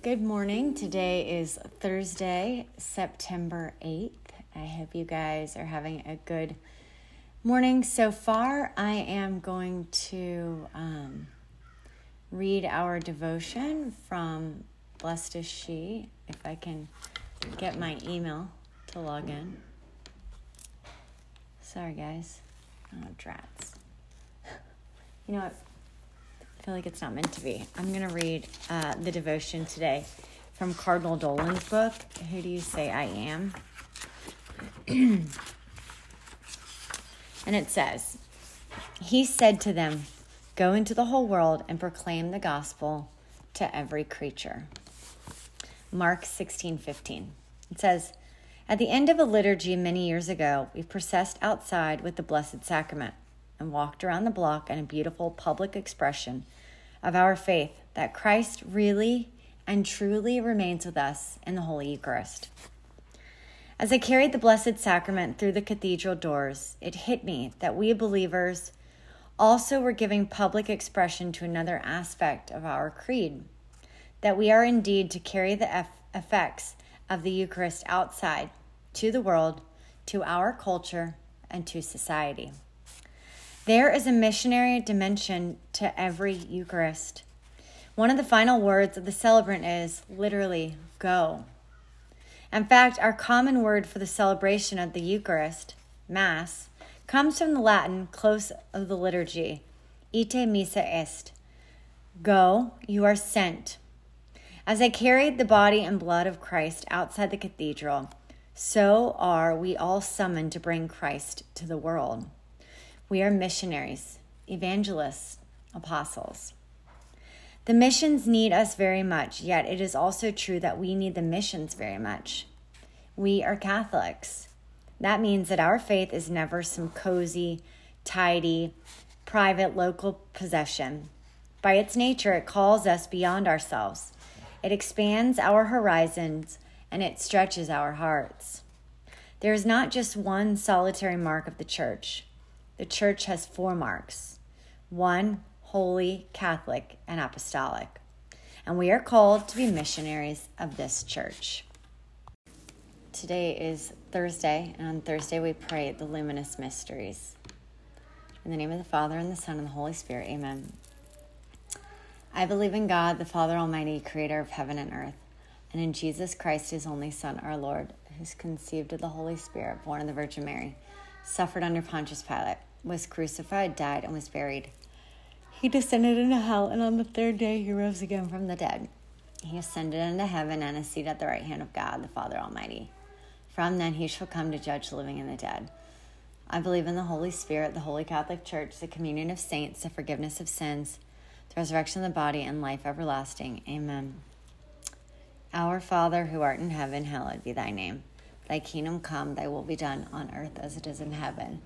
Good morning. Today is Thursday, September 8th. I hope you guys are having a good morning so far. I am going to um, read our devotion from Blessed is She, if I can get my email to log in. Sorry, guys. Oh, drats. You know what? Feel like it's not meant to be. I'm going to read uh, the devotion today from Cardinal Dolan's book, Who Do You Say I Am? and it says, He said to them, Go into the whole world and proclaim the gospel to every creature. Mark 16 15. It says, At the end of a liturgy many years ago, we processed outside with the Blessed Sacrament and walked around the block in a beautiful public expression of our faith that Christ really and truly remains with us in the Holy Eucharist. As I carried the Blessed Sacrament through the cathedral doors, it hit me that we believers also were giving public expression to another aspect of our creed that we are indeed to carry the effects of the Eucharist outside to the world, to our culture, and to society. There is a missionary dimension to every Eucharist. One of the final words of the celebrant is literally go. In fact, our common word for the celebration of the Eucharist, Mass, comes from the Latin close of the liturgy, ite missa est. Go, you are sent. As I carried the body and blood of Christ outside the cathedral, so are we all summoned to bring Christ to the world. We are missionaries, evangelists, apostles. The missions need us very much, yet it is also true that we need the missions very much. We are Catholics. That means that our faith is never some cozy, tidy, private local possession. By its nature, it calls us beyond ourselves. It expands our horizons and it stretches our hearts. There is not just one solitary mark of the church. The church has four marks one, holy, Catholic, and apostolic. And we are called to be missionaries of this church. Today is Thursday, and on Thursday we pray the luminous mysteries. In the name of the Father, and the Son, and the Holy Spirit, amen. I believe in God, the Father Almighty, creator of heaven and earth, and in Jesus Christ, his only Son, our Lord, who's conceived of the Holy Spirit, born of the Virgin Mary, suffered under Pontius Pilate was crucified, died, and was buried. He descended into hell, and on the third day he rose again from the dead. He ascended into heaven and is seated at the right hand of God, the Father Almighty. From then he shall come to judge the living and the dead. I believe in the Holy Spirit, the Holy Catholic Church, the communion of saints, the forgiveness of sins, the resurrection of the body, and life everlasting. Amen. Our Father, who art in heaven, hallowed be thy name. Thy kingdom come, thy will be done on earth as it is in heaven.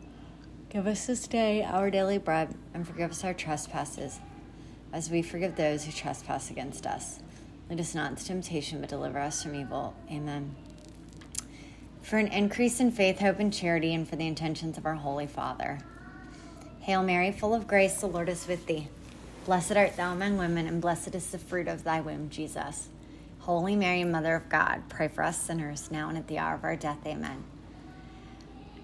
Give us this day our daily bread, and forgive us our trespasses, as we forgive those who trespass against us. Lead us not into temptation, but deliver us from evil. Amen. For an increase in faith, hope, and charity, and for the intentions of our Holy Father. Hail Mary, full of grace, the Lord is with thee. Blessed art thou among women, and blessed is the fruit of thy womb, Jesus. Holy Mary, Mother of God, pray for us sinners, now and at the hour of our death. Amen.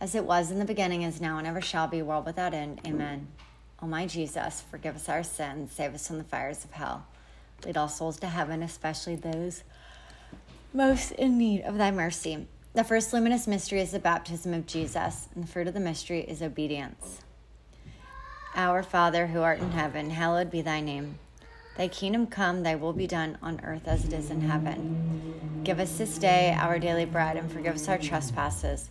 as it was in the beginning, is now, and ever shall be, world without end. Amen. O my Jesus, forgive us our sins, save us from the fires of hell. Lead all souls to heaven, especially those most in need of thy mercy. The first luminous mystery is the baptism of Jesus, and the fruit of the mystery is obedience. Our Father, who art in heaven, hallowed be thy name. Thy kingdom come, thy will be done on earth as it is in heaven. Give us this day our daily bread, and forgive us our trespasses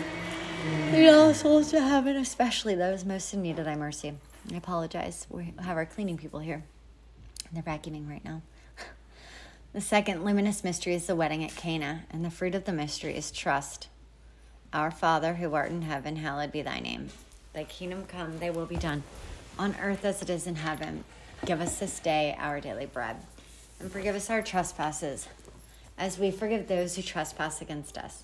Lead all souls to heaven, especially those most in need of thy mercy. I apologize. We have our cleaning people here. They're vacuuming right now. The second luminous mystery is the wedding at Cana, and the fruit of the mystery is trust. Our Father, who art in heaven, hallowed be thy name. Thy kingdom come, thy will be done, on earth as it is in heaven. Give us this day our daily bread, and forgive us our trespasses, as we forgive those who trespass against us.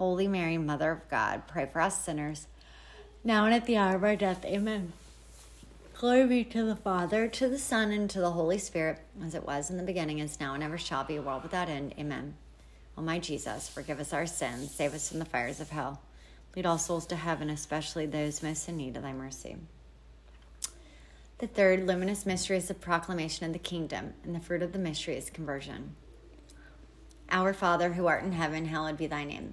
Holy Mary, Mother of God, pray for us sinners, now and at the hour of our death. Amen. Glory be to the Father, to the Son, and to the Holy Spirit, as it was in the beginning, is now, and ever shall be, a world without end. Amen. O my Jesus, forgive us our sins, save us from the fires of hell. Lead all souls to heaven, especially those most in need of thy mercy. The third luminous mystery is the proclamation of the kingdom, and the fruit of the mystery is conversion. Our Father, who art in heaven, hallowed be thy name.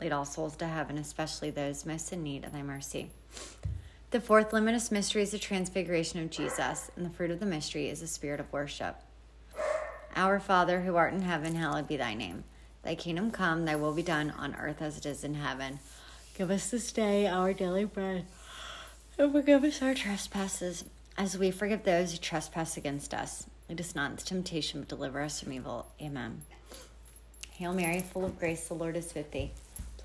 Lead all souls to heaven, especially those most in need of thy mercy. The fourth luminous mystery is the transfiguration of Jesus, and the fruit of the mystery is the spirit of worship. Our Father, who art in heaven, hallowed be thy name. Thy kingdom come, thy will be done on earth as it is in heaven. Give us this day our daily bread, and forgive us our trespasses, as we forgive those who trespass against us Lead us not into temptation, but deliver us from evil. Amen. Hail Mary, full of grace, the Lord is with thee.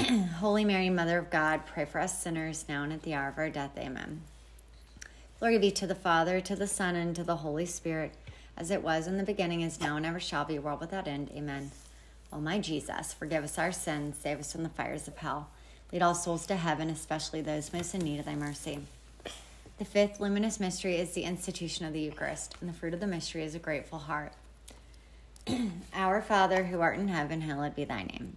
Holy Mary, Mother of God, pray for us sinners now and at the hour of our death. Amen. Glory be to the Father, to the Son, and to the Holy Spirit, as it was in the beginning, is now, and ever shall be, world without end. Amen. O my Jesus, forgive us our sins, save us from the fires of hell. Lead all souls to heaven, especially those most in need of thy mercy. The fifth luminous mystery is the institution of the Eucharist, and the fruit of the mystery is a grateful heart. Our Father, who art in heaven, hallowed be thy name.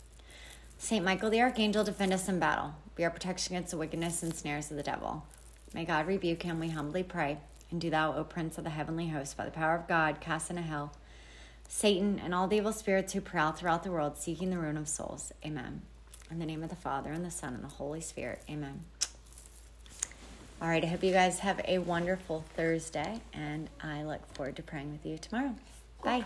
Saint Michael the Archangel, defend us in battle. Be our protection against the wickedness and snares of the devil. May God rebuke him, we humbly pray. And do thou, O Prince of the heavenly host, by the power of God, cast into hell Satan and all the evil spirits who prowl throughout the world, seeking the ruin of souls. Amen. In the name of the Father, and the Son, and the Holy Spirit. Amen. All right, I hope you guys have a wonderful Thursday, and I look forward to praying with you tomorrow. Bye.